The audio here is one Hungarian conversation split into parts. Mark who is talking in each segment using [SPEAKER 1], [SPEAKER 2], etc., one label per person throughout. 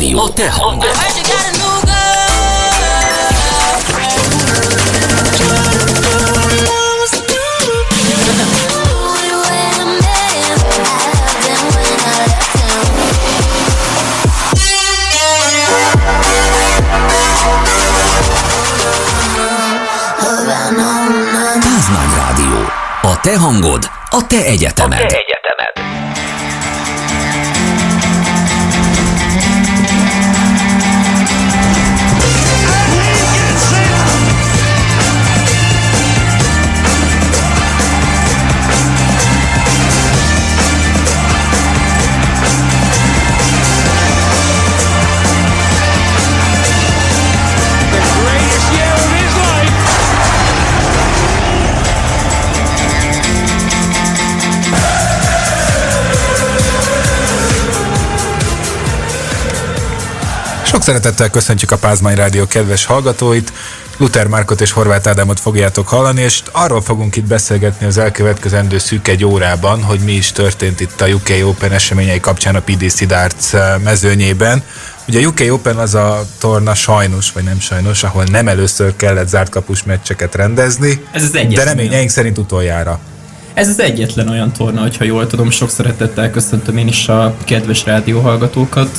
[SPEAKER 1] Rádió, a te hangod. Pázmány Rádió. A te hangod, a te egyetemed. A te egyetemed.
[SPEAKER 2] Sok szeretettel köszöntjük a Pázmány Rádió kedves hallgatóit. Luther Márkot és Horváth Ádámot fogjátok hallani, és arról fogunk itt beszélgetni az elkövetkezendő szűk egy órában, hogy mi is történt itt a UK Open eseményei kapcsán a PDC Darts eh, mezőnyében. Ugye a UK Open az a torna sajnos, vagy nem sajnos, ahol nem először kellett zárt kapus meccseket rendezni,
[SPEAKER 3] Ez az
[SPEAKER 2] de
[SPEAKER 3] egyetlen.
[SPEAKER 2] reményeink szerint utoljára.
[SPEAKER 3] Ez az egyetlen olyan torna, hogyha jól tudom, sok szeretettel köszöntöm én is a kedves rádióhallgatókat.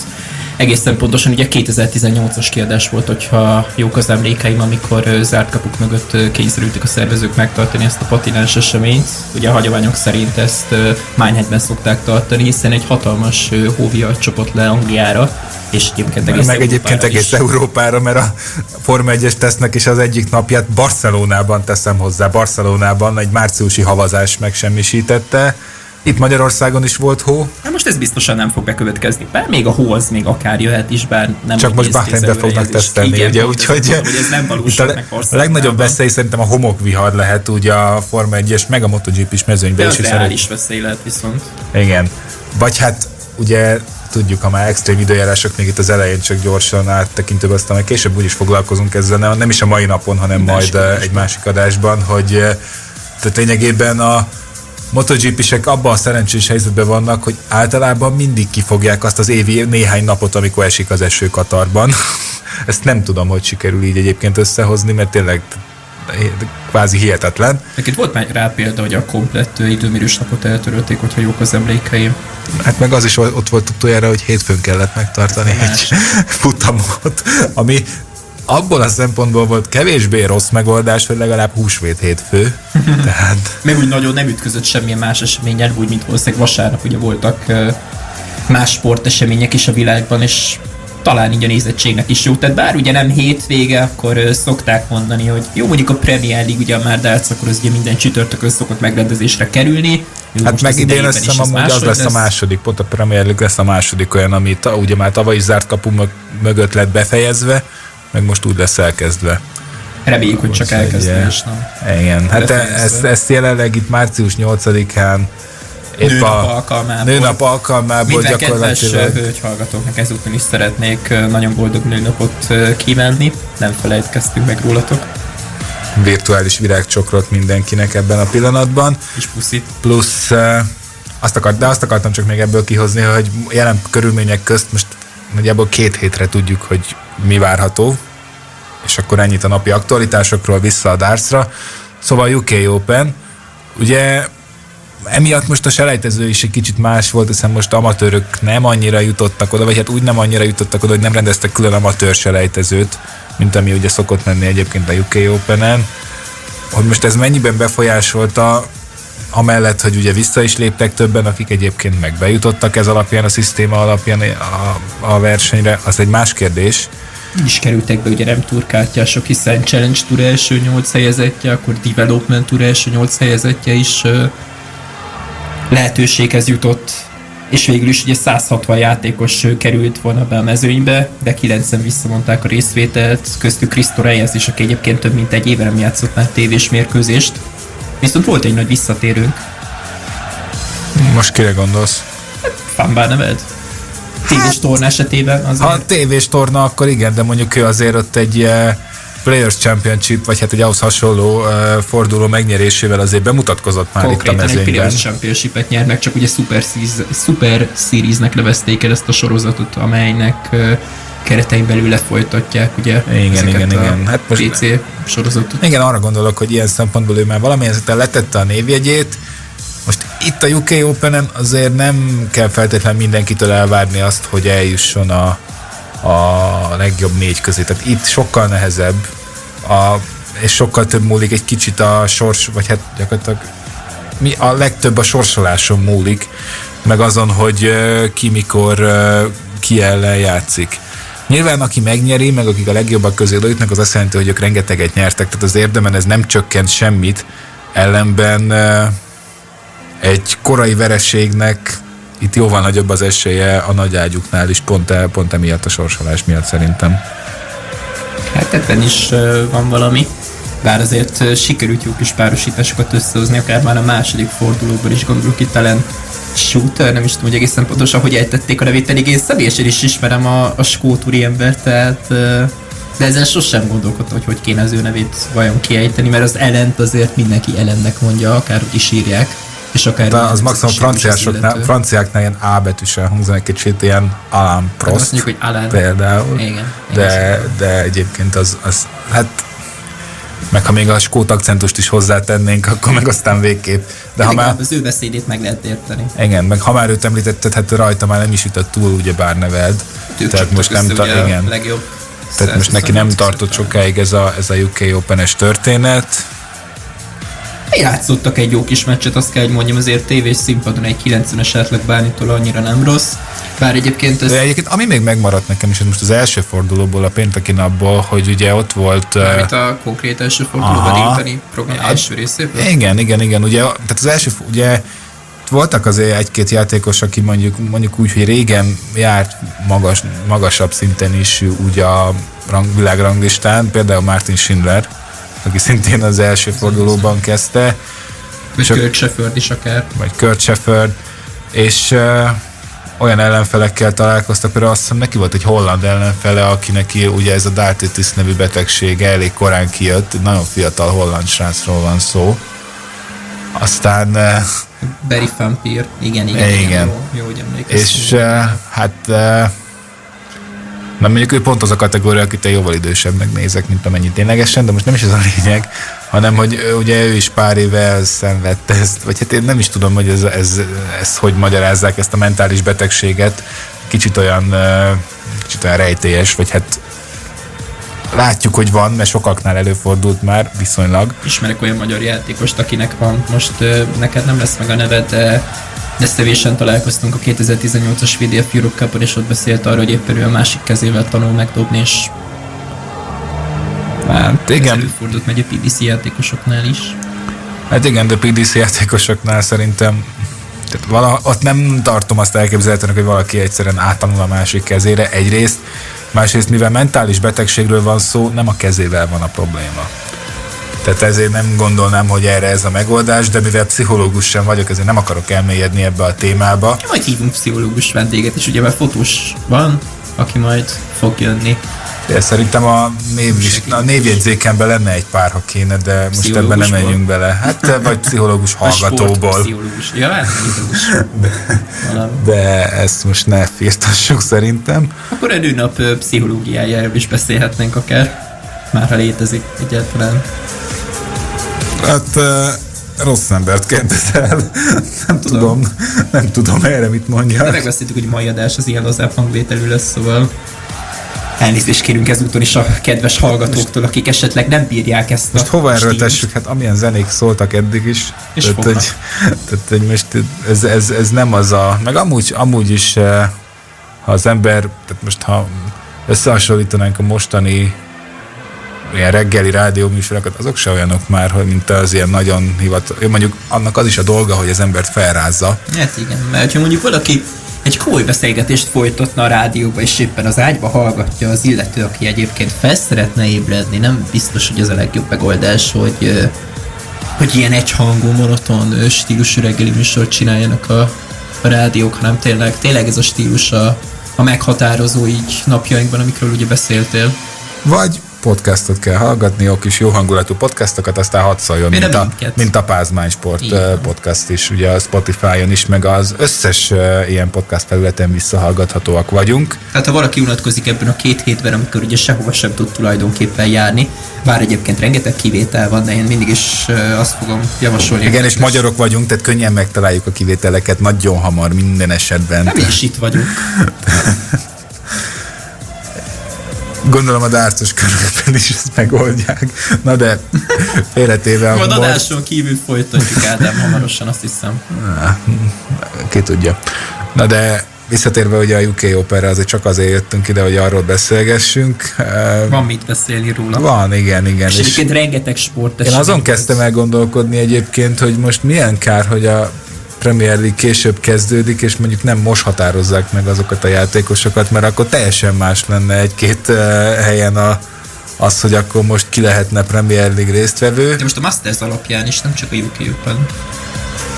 [SPEAKER 3] Egészen pontosan ugye 2018-as kiadás volt, hogyha jók az emlékeim, amikor zárt kapuk mögött kényszerültek a szervezők megtartani ezt a patináns eseményt. Ugye a hagyományok szerint ezt Mányhegyben szokták tartani, hiszen egy hatalmas ö, hóvia csapott le Angliára, és egyébként egész
[SPEAKER 2] Meg egyébként
[SPEAKER 3] Európára
[SPEAKER 2] egész
[SPEAKER 3] is.
[SPEAKER 2] Európára, mert a Forma 1-es tesznek is az egyik napját Barcelonában teszem hozzá. Barcelonában egy márciusi havazás megsemmisítette. Itt Magyarországon is volt hó,
[SPEAKER 3] Na most ez biztosan nem fog bekövetkezni. Bár még a hó az még akár jöhet is, bár nem
[SPEAKER 2] csak most Bahreinbe fognak
[SPEAKER 3] előrejelzés.
[SPEAKER 2] tesztelni,
[SPEAKER 3] Igen,
[SPEAKER 2] ugye, úgyhogy
[SPEAKER 3] hogy ez nem
[SPEAKER 2] a,
[SPEAKER 3] valósul
[SPEAKER 2] le-
[SPEAKER 3] meg
[SPEAKER 2] a legnagyobb veszély szerintem a homokvihar lehet ugye a Forma 1-es, meg a MotoGP is mezőnyben
[SPEAKER 3] De
[SPEAKER 2] is. hiszen-
[SPEAKER 3] reális veszély lehet viszont.
[SPEAKER 2] Igen. Vagy hát ugye tudjuk, ha már extrém időjárások még itt az elején csak gyorsan áttekintőbb, aztán majd később úgyis foglalkozunk ezzel, nem, nem is a mai napon, hanem
[SPEAKER 3] Másik
[SPEAKER 2] majd eh, egy másik adásban, hogy eh, tehát lényegében a MotoGP-sek abban a szerencsés helyzetben vannak, hogy általában mindig kifogják azt az évi néhány napot, amikor esik az eső Katarban. Ezt nem tudom, hogy sikerül így egyébként összehozni, mert tényleg kvázi hihetetlen.
[SPEAKER 3] Neked volt már rá példa, hogy a komplett időmérős napot eltörölték, hogyha jók az emlékeim.
[SPEAKER 2] Hát meg az is ott volt utoljára, hogy hétfőn kellett megtartani egy futamot, ami abból a szempontból volt kevésbé rossz megoldás, hogy legalább húsvét hétfő. Tehát
[SPEAKER 3] Meg úgy nagyon nem ütközött semmilyen más eseményen, úgy, mint valószínűleg vasárnap ugye voltak más sportesemények is a világban, és talán így a nézettségnek is jó. Tehát bár ugye nem hétvége, akkor szokták mondani, hogy jó, mondjuk a Premier League ugye a már darts, akkor az ugye minden csütörtökön szokott megrendezésre kerülni. Jó,
[SPEAKER 2] hát meg
[SPEAKER 3] az
[SPEAKER 2] idén azt
[SPEAKER 3] is
[SPEAKER 2] hiszem amúgy az
[SPEAKER 3] máshogy
[SPEAKER 2] lesz a második, pont a Premier League lesz a második olyan, ami ta, ugye már tavaly is zárt kapu mög- mögött lett befejezve, meg most úgy lesz elkezdve.
[SPEAKER 3] Reméljük, hogy csak
[SPEAKER 2] Úgyhogy,
[SPEAKER 3] elkezdeni,
[SPEAKER 2] eh,
[SPEAKER 3] és nem.
[SPEAKER 2] Igen, hát
[SPEAKER 3] Befejezve.
[SPEAKER 2] ezt, ezt jelenleg itt március 8-án épp
[SPEAKER 3] Nőnap alkalmából.
[SPEAKER 2] nőnap alkalmából
[SPEAKER 3] Minden kedves
[SPEAKER 2] gyakorlatilag
[SPEAKER 3] ö, hölgyhallgatóknak ezúton is szeretnék nagyon boldog nőnapot kívánni. Nem felejtkeztünk meg rólatok.
[SPEAKER 2] virtuális virágcsokrot mindenkinek ebben a pillanatban.
[SPEAKER 3] És puszit.
[SPEAKER 2] Plusz azt akart, de azt akartam csak még ebből kihozni, hogy jelen körülmények közt most nagyjából két hétre tudjuk, hogy mi várható, és akkor ennyit a napi aktualitásokról vissza a dartsra. Szóval UK Open, ugye emiatt most a selejtező is egy kicsit más volt, hiszen most amatőrök nem annyira jutottak oda, vagy hát úgy nem annyira jutottak oda, hogy nem rendeztek külön amatőr selejtezőt, mint ami ugye szokott menni egyébként a UK Open-en. Hogy most ez mennyiben befolyásolta, amellett, hogy ugye vissza is léptek többen, akik egyébként meg bejutottak ez alapján, a szisztéma alapján a, a versenyre, az egy más kérdés.
[SPEAKER 3] Is kerültek be ugye nem turkártyások, hiszen Challenge Tour első 8 helyezettje, akkor Development Tour első 8 helyezettje is ö, lehetőséghez jutott és végül is ugye 160 játékos került volna be a mezőnybe, de 90 visszamondták a részvételt, köztük Krisztó Reyes is, aki egyébként több mint egy éve nem játszott már tévés mérkőzést. Viszont volt egy nagy visszatérőnk,
[SPEAKER 2] Most kire gondolsz?
[SPEAKER 3] Fambár neved? Tévés torna esetében azért.
[SPEAKER 2] Ha tévés torna, akkor igen, de mondjuk ő azért ott egy eh, Players Championship, vagy hát egy ahhoz hasonló uh, forduló megnyerésével azért bemutatkozott már
[SPEAKER 3] Konkrétan
[SPEAKER 2] itt a mezőnyben.
[SPEAKER 3] egy Players Championship-et nyer meg, csak ugye Super, Series, Super Series-nek nevezték el ezt a sorozatot, amelynek uh, keretein belül lefolytatják ugye
[SPEAKER 2] igen, igen, igen.
[SPEAKER 3] Hát most PC sorozatot.
[SPEAKER 2] Igen, arra gondolok, hogy ilyen szempontból ő már valamilyen szinten letette a névjegyét, itt a UK Open-en azért nem kell feltétlenül mindenkitől elvárni azt, hogy eljusson a, a legjobb négy közé. Tehát itt sokkal nehezebb, a, és sokkal több múlik egy kicsit a sors, vagy hát gyakorlatilag mi a legtöbb a sorsoláson múlik, meg azon, hogy ki mikor ki ellen játszik. Nyilván aki megnyeri, meg akik a legjobbak közé jutnak, az azt jelenti, hogy ők rengeteget nyertek, tehát az érdemen ez nem csökkent semmit, ellenben egy korai vereségnek itt jóval nagyobb az esélye a nagy ágyuknál is, pont, el, pont emiatt a sorsolás miatt szerintem.
[SPEAKER 3] Hát ebben is van valami. Bár azért sikerült jó kis párosításokat összehozni, akár már a második fordulóban is gondolok itt talán Shooter, nem is tudom, hogy egészen pontosan, hogy ejtették a nevét, pedig én személyesen is ismerem a, a skót embert, tehát de ezzel sosem gondolkodtam, hogy hogy kéne az ő nevét vajon kiejteni, mert az ellent azért mindenki ellennek mondja, akár is írják. És akár
[SPEAKER 2] De az maximum franciásoknál, franciáknál ilyen A betűsen hangzani egy kicsit ilyen Alain Prost. Hát azt
[SPEAKER 3] mondjuk, hogy Alain.
[SPEAKER 2] Például.
[SPEAKER 3] Igen.
[SPEAKER 2] De, de egyébként az, az, hát meg ha még a skót akcentust is hozzátennénk, akkor meg aztán végképp.
[SPEAKER 3] De ha már... Az ő beszédét meg lehet érteni.
[SPEAKER 2] Igen, meg ha már őt említetted, hát rajta már nem is ütött túl, ugye bár neved.
[SPEAKER 3] Tehát most nem ta, igen. legjobb
[SPEAKER 2] tehát most neki nem tartott sokáig ez a, ez a UK Open-es történet
[SPEAKER 3] játszottak egy jó kis meccset, azt kell, hogy mondjam, azért tévés színpadon egy 90-es átlag bármitól annyira nem rossz. Bár egyébként ez...
[SPEAKER 2] De egyébként, ami még megmaradt nekem is, most az első fordulóból, a pénteki napból, hogy ugye ott volt...
[SPEAKER 3] Mármint a konkrét első fordulóban délutáni program ja, első részében?
[SPEAKER 2] Igen, igen, igen. Ugye, tehát az első, ugye voltak azért egy-két játékos, aki mondjuk, mondjuk úgy, hogy régen járt magas, magasabb szinten is úgy a rang, világranglistán, például Martin Schindler, aki szintén az első fordulóban kezdte.
[SPEAKER 3] Vagy Kurt Shefford is akár.
[SPEAKER 2] Vagy Kurt Shefford. És uh, olyan ellenfelekkel találkoztak, például azt hiszem neki volt egy holland ellenfele, aki neki ugye ez a Dartitis nevű betegsége elég korán kijött, nagyon fiatal holland srácról van szó. Aztán... Uh,
[SPEAKER 3] Barry Fampier, igen, igen, igen, igen. Jó, jó, hogy
[SPEAKER 2] És uh, hát uh, Na mondjuk ő pont az a kategória, akit én jóval idősebbnek nézek, mint amennyi ténylegesen, de most nem is ez a lényeg, hanem hogy ugye ő is pár éve elszenvedte ezt, vagy hát én nem is tudom, hogy ez, ez, ez hogy magyarázzák ezt a mentális betegséget, kicsit olyan, kicsit olyan rejtélyes, vagy hát látjuk, hogy van, mert sokaknál előfordult már viszonylag.
[SPEAKER 3] Ismerek olyan magyar játékost, akinek van. Most neked nem lesz meg a neved, de Desztevésen találkoztunk a 2018-as VDF Europe cup és ott beszélt arról, hogy éppen ő a másik kezével tanul megdobni, és
[SPEAKER 2] Hát igen.
[SPEAKER 3] előfordult megy a PDC játékosoknál is.
[SPEAKER 2] Hát igen, de PDC játékosoknál szerintem tehát vala, ott nem tartom azt elképzelhetőnek, hogy valaki egyszerűen átanul a másik kezére egyrészt, másrészt mivel mentális betegségről van szó, nem a kezével van a probléma. Tehát ezért nem gondolnám, hogy erre ez a megoldás, de mivel pszichológus sem vagyok, ezért nem akarok elmélyedni ebbe a témába.
[SPEAKER 3] Majd hívunk pszichológus vendéget is, ugye mert fotós van, aki majd fog jönni.
[SPEAKER 2] Ja, szerintem a, név, a névjegyzékemben lenne egy pár, ha kéne, de most ebben nem menjünk bele. Hát, vagy pszichológus hallgatóból.
[SPEAKER 3] Pszichológus. Ja, hát,
[SPEAKER 2] de, de ezt most ne firtassuk szerintem.
[SPEAKER 3] Akkor egy nap pszichológiájáról is beszélhetnénk akár. Már ha létezik egyáltalán.
[SPEAKER 2] Hát rossz embert kérdezel. nem tudom. tudom, nem tudom erre mit mondja.
[SPEAKER 3] De megbeszéltük, hogy mai adás az ilyen lazább hangvételű lesz, szóval elnézést kérünk ezúton is a kedves hallgatóktól, akik esetleg nem bírják ezt
[SPEAKER 2] Most hova erről tessük? Hát amilyen zenék szóltak eddig is.
[SPEAKER 3] És tehát,
[SPEAKER 2] hogy, tehát, hogy most ez, ez, ez, nem az a... Meg amúgy, amúgy is, ha az ember, tehát most ha összehasonlítanánk a mostani ilyen reggeli rádióműsorokat, azok se olyanok már, hogy mint az ilyen nagyon hivatal. Mondjuk annak az is a dolga, hogy az embert felrázza.
[SPEAKER 3] Hát igen, mert ha mondjuk valaki egy komoly beszélgetést folytatna a rádióba, és éppen az ágyba hallgatja az illető, aki egyébként fel szeretne ébredni, nem biztos, hogy ez a legjobb megoldás, hogy, hogy ilyen egyhangú, monoton stílusú reggeli műsort csináljanak a, a rádiók, hanem tényleg, tényleg ez a stílus a, a meghatározó így napjainkban, amikről ugye beszéltél.
[SPEAKER 2] Vagy podcastot kell hallgatni, jó kis jó hangulatú podcastokat, aztán szóljon,
[SPEAKER 3] Miért
[SPEAKER 2] mint a, mint a Pázmány Sport
[SPEAKER 3] van.
[SPEAKER 2] podcast is, ugye a Spotify-on is, meg az összes ilyen podcast felületen visszahallgathatóak vagyunk.
[SPEAKER 3] Hát ha valaki unatkozik ebben a két hétben, amikor ugye sehova sem tud tulajdonképpen járni, bár egyébként rengeteg kivétel van, de én mindig is azt fogom javasolni.
[SPEAKER 2] Igen, és magyarok vagyunk, tehát könnyen megtaláljuk a kivételeket nagyon hamar minden esetben.
[SPEAKER 3] Nem is itt vagyunk.
[SPEAKER 2] Gondolom a dárcos körökben is ezt megoldják. Na de félretéve a
[SPEAKER 3] Majd adáson kívül folytatjuk Ádám hamarosan, azt hiszem.
[SPEAKER 2] ki tudja. Na de visszatérve ugye a UK Opera, azért csak azért jöttünk ide, hogy arról beszélgessünk. Eh,
[SPEAKER 3] Van mit beszélni róla.
[SPEAKER 2] Van, igen, igen.
[SPEAKER 3] És
[SPEAKER 2] És
[SPEAKER 3] egyébként rengeteg sport.
[SPEAKER 2] én azon kezdtem el gondolkodni egyébként, hogy most milyen kár, hogy a Premier League később kezdődik, és mondjuk nem most határozzák meg azokat a játékosokat, mert akkor teljesen más lenne egy-két helyen a, az, hogy akkor most ki lehetne Premier League résztvevő.
[SPEAKER 3] De most a Masters alapján is, nem csak a UK Open.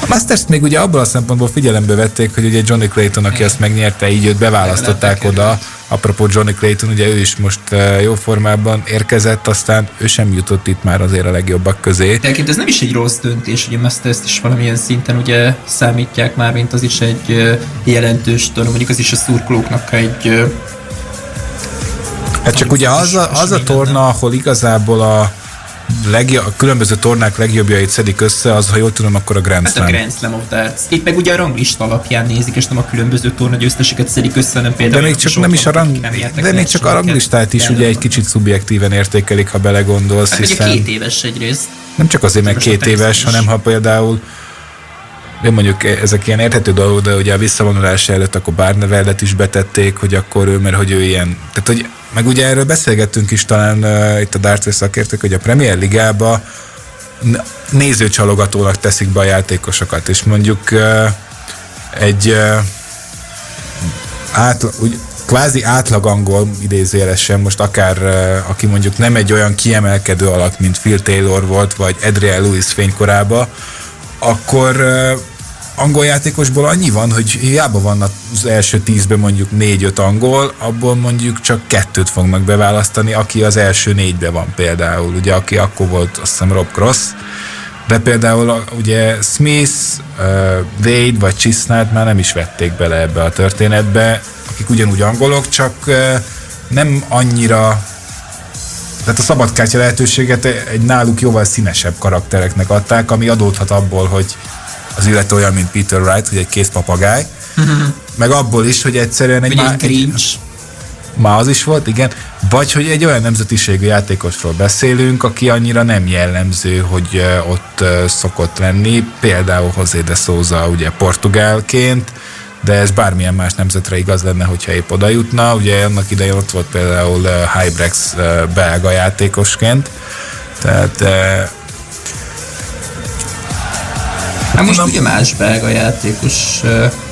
[SPEAKER 2] A Masters még ugye abból a szempontból figyelembe vették, hogy ugye Johnny Clayton, aki
[SPEAKER 3] Igen.
[SPEAKER 2] ezt megnyerte, így őt beválasztották oda. Apropó Johnny Clayton, ugye ő is most eh, jó formában érkezett, aztán ő sem jutott itt már azért a legjobbak közé.
[SPEAKER 3] Egyébként ez nem is egy rossz döntés, hogy a masters is valamilyen szinten ugye számítják már, mint az is egy ö, jelentős torna, mondjuk az is a szurkolóknak egy ö,
[SPEAKER 2] Hát csak ugye az a, az a torna, ahol igazából a, legjobb, a különböző tornák legjobbjait szedik össze, az, ha jól tudom, akkor a Grand
[SPEAKER 3] Hát a
[SPEAKER 2] Slam.
[SPEAKER 3] Grand Slam of Darts. Itt meg ugye a ranglista alapján nézik, és nem a különböző torna győzteseket szedik össze, hanem
[SPEAKER 2] De
[SPEAKER 3] például...
[SPEAKER 2] még
[SPEAKER 3] azok
[SPEAKER 2] csak nem is a rang,
[SPEAKER 3] nem
[SPEAKER 2] de még csak a ranglistát is ugye egy kicsit szubjektíven értékelik, ha belegondolsz,
[SPEAKER 3] Hát ugye
[SPEAKER 2] hiszen...
[SPEAKER 3] két éves egyrészt.
[SPEAKER 2] Nem csak azért, mert két éves, hanem ha például de mondjuk ezek ilyen érthető dolgok, de ugye a visszavonulása előtt akkor Barneveldet is betették, hogy akkor ő, mert hogy ő ilyen, tehát hogy, meg ugye erről beszélgettünk is talán uh, itt a Darts szakértők, hogy a Premier Ligába nézőcsalogatónak teszik be a játékosokat, és mondjuk uh, egy uh, átla, úgy, kvázi átlag angol idézélesen, most akár uh, aki mondjuk nem egy olyan kiemelkedő alak, mint Phil Taylor volt, vagy Adrian Lewis fénykorába, akkor uh, angol játékosból annyi van, hogy hiába van az első tízben mondjuk négy-öt angol, abból mondjuk csak kettőt fognak beválasztani, aki az első négybe van például, ugye aki akkor volt azt hiszem Rob Cross, de például ugye Smith, Wade vagy Chisnát már nem is vették bele ebbe a történetbe, akik ugyanúgy angolok, csak nem annyira tehát a szabadkártya lehetőséget egy náluk jóval színesebb karaktereknek adták, ami adódhat abból, hogy az illető olyan, mint Peter Wright, hogy egy kész papagáj, meg abból is, hogy egyszerűen egy,
[SPEAKER 3] Vagy
[SPEAKER 2] má-
[SPEAKER 3] egy
[SPEAKER 2] már az is volt, igen. Vagy hogy egy olyan nemzetiségű játékosról beszélünk, aki annyira nem jellemző, hogy ott szokott lenni. Például José de Souza ugye portugálként, de ez bármilyen más nemzetre igaz lenne, hogyha épp oda jutna. Ugye annak idején ott volt például Hybrex belga játékosként. Tehát
[SPEAKER 3] Hát most ugye más belga játékos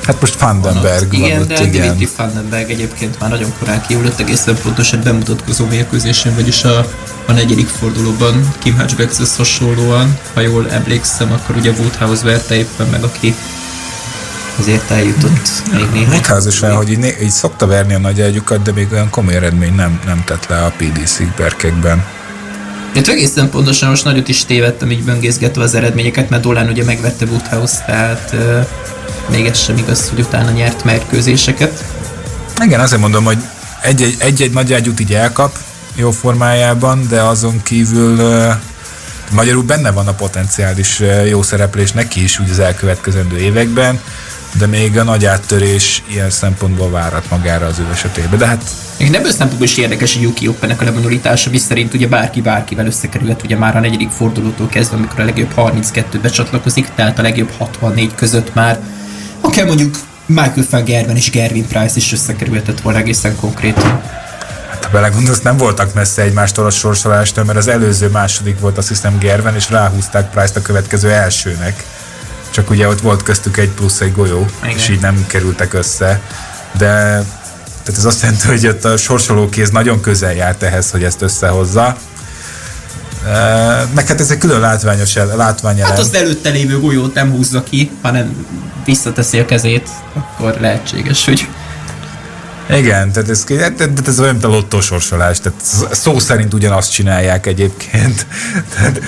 [SPEAKER 2] hát most Vandenberg van
[SPEAKER 3] Igen,
[SPEAKER 2] ott,
[SPEAKER 3] de
[SPEAKER 2] igen.
[SPEAKER 3] Dimitri Vandenberg egyébként már nagyon korán kiullott egészen pontosan bemutatkozó mérkőzésen, vagyis a, a negyedik fordulóban Kim Hatchbackshez hasonlóan, ha jól emlékszem, akkor ugye Woodhouse verte éppen meg, aki azért eljutott még néhány.
[SPEAKER 2] Woodhouse is hogy így, né- így szokta verni a nagy ágyukat, de még olyan komoly eredmény nem, nem tett le a PDC berkekben.
[SPEAKER 3] Én egészen pontosan most nagyot is tévedtem így böngészgetve az eredményeket, mert Dolan ugye megvette Woodhouse, tehát uh, még ez sem igaz, hogy utána nyert mérkőzéseket.
[SPEAKER 2] Igen, azért mondom, hogy egy-egy, egy-egy nagy ágyút így elkap jó formájában, de azon kívül uh, magyarul benne van a potenciális jó szereplés neki is úgy az elkövetkezendő években, de még a nagy áttörés ilyen szempontból várat magára az ő esetében. De hát
[SPEAKER 3] Én ebből szempontból is érdekes a Yuki Open-nek a lebonyolítása, mi szerint ugye bárki bárkivel összekerülhet, ugye már a negyedik fordulótól kezdve, amikor a legjobb 32 becsatlakozik, tehát a legjobb 64 között már, akár mondjuk Michael van Gerben és Gervin Price is összekerülhetett volna egészen konkrétan.
[SPEAKER 2] Hát, ha belegondolsz, nem voltak messze egymástól a sorsolástól, mert az előző második volt azt hiszem Gerven, és ráhúzták Price-t a következő elsőnek. Csak ugye ott volt köztük egy plusz egy golyó,
[SPEAKER 3] Igen.
[SPEAKER 2] és így nem kerültek össze. De tehát ez azt jelenti, hogy ott a sorsolókéz nagyon közel járt ehhez, hogy ezt összehozza. E, Meg hát ez egy külön látványos el, látványelem.
[SPEAKER 3] Hát az előtte lévő golyót nem húzza ki, hanem visszateszi a kezét, akkor lehetséges, hogy
[SPEAKER 2] Igen, tehát ez, tehát ez olyan, mint a lottósorsolás, tehát szó szerint ugyanazt csinálják egyébként. Tehát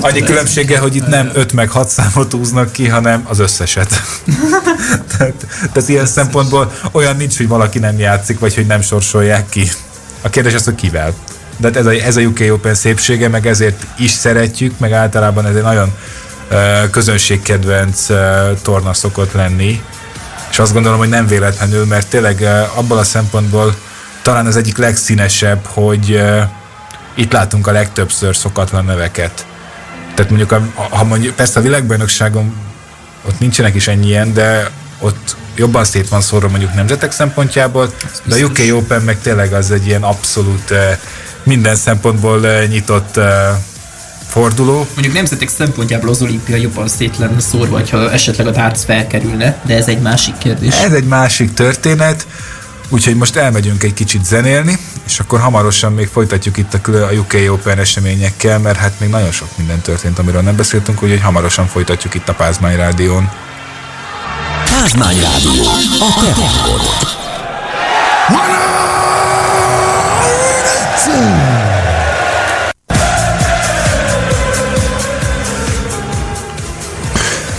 [SPEAKER 2] Annyi különbsége, hogy itt nem 5 meg 6 számot húznak ki, hanem az összeset. tehát, tehát ilyen szempontból olyan nincs, hogy valaki nem játszik, vagy hogy nem sorsolják ki. A kérdés az, hogy kivel. De ez a, ez a UK Open szépsége, meg ezért is szeretjük, meg általában ez egy nagyon uh, közönségkedvenc uh, torna szokott lenni. És azt gondolom, hogy nem véletlenül, mert tényleg uh, abból a szempontból talán az egyik legszínesebb, hogy uh, itt látunk a legtöbbször szokatlan neveket. Tehát mondjuk, a, ha mondjuk, persze a világbajnokságon ott nincsenek is ennyi ilyen, de ott jobban szét van szórva mondjuk nemzetek szempontjából, de a UK Open meg tényleg az egy ilyen abszolút minden szempontból nyitott forduló.
[SPEAKER 3] Mondjuk nemzetek szempontjából az olimpia jobban szét lenne szórva, ha esetleg a darts felkerülne, de ez egy másik kérdés.
[SPEAKER 2] Ez egy másik történet. Úgyhogy most elmegyünk egy kicsit zenélni, és akkor hamarosan még folytatjuk itt a, a UK Open eseményekkel, mert hát még nagyon sok minden történt, amiről nem beszéltünk, úgyhogy hamarosan folytatjuk itt a Pázmány Rádión.
[SPEAKER 1] Pázmány Rádió, a te hangod.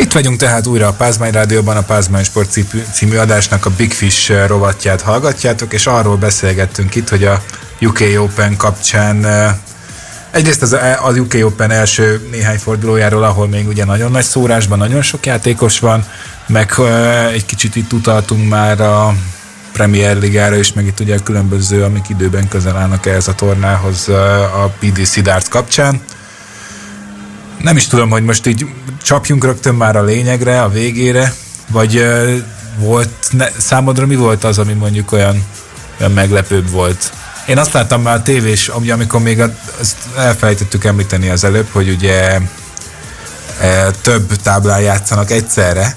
[SPEAKER 2] Itt vagyunk tehát újra a Pázmány Rádióban, a Pázmány Sport című adásnak a Big Fish eh, rovatját hallgatjátok, és arról beszélgettünk itt, hogy a UK Open kapcsán eh, Egyrészt az, eh, az UK Open első néhány fordulójáról, ahol még ugye nagyon nagy szórásban, nagyon sok játékos van, meg egy kicsit itt utaltunk már a Premier Ligára is, meg itt ugye a különböző, amik időben közel állnak ehhez a tornához a PDC Darts kapcsán nem is tudom, hogy most így csapjunk rögtön már a lényegre, a végére, vagy volt, ne, számodra mi volt az, ami mondjuk olyan, olyan meglepőbb volt? Én azt láttam már a tévés, amikor még a, elfelejtettük említeni az előbb, hogy ugye e, több táblán játszanak egyszerre,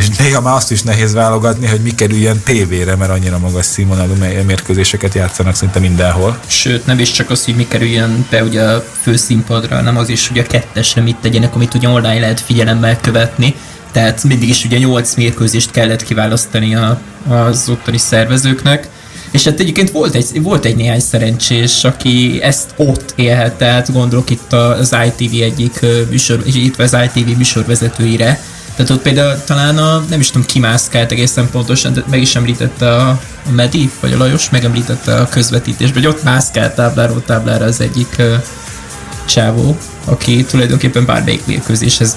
[SPEAKER 2] és néha már azt is nehéz válogatni, hogy mi kerüljön tévére, mert annyira magas színvonalú mérkőzéseket játszanak szinte mindenhol.
[SPEAKER 3] Sőt, nem is csak az, hogy mi kerüljön be ugye a főszínpadra, hanem az is, hogy a kettesre mit tegyenek, amit ugye online lehet figyelemmel követni. Tehát mindig is ugye 8 mérkőzést kellett kiválasztani a, az ottani szervezőknek. És hát egyébként volt egy, volt egy néhány szerencsés, aki ezt ott élhet, tehát gondolok itt az ITV egyik műsor, itt az ITV műsorvezetőire, tehát ott például talán a, nem is tudom, kimászkált egészen pontosan, de meg is említette a, a Medi, vagy a Lajos, megemlítette a közvetítésben, hogy ott mászkált tábláról táblára az egyik uh, csávó, aki tulajdonképpen bármelyik mérkőzéshez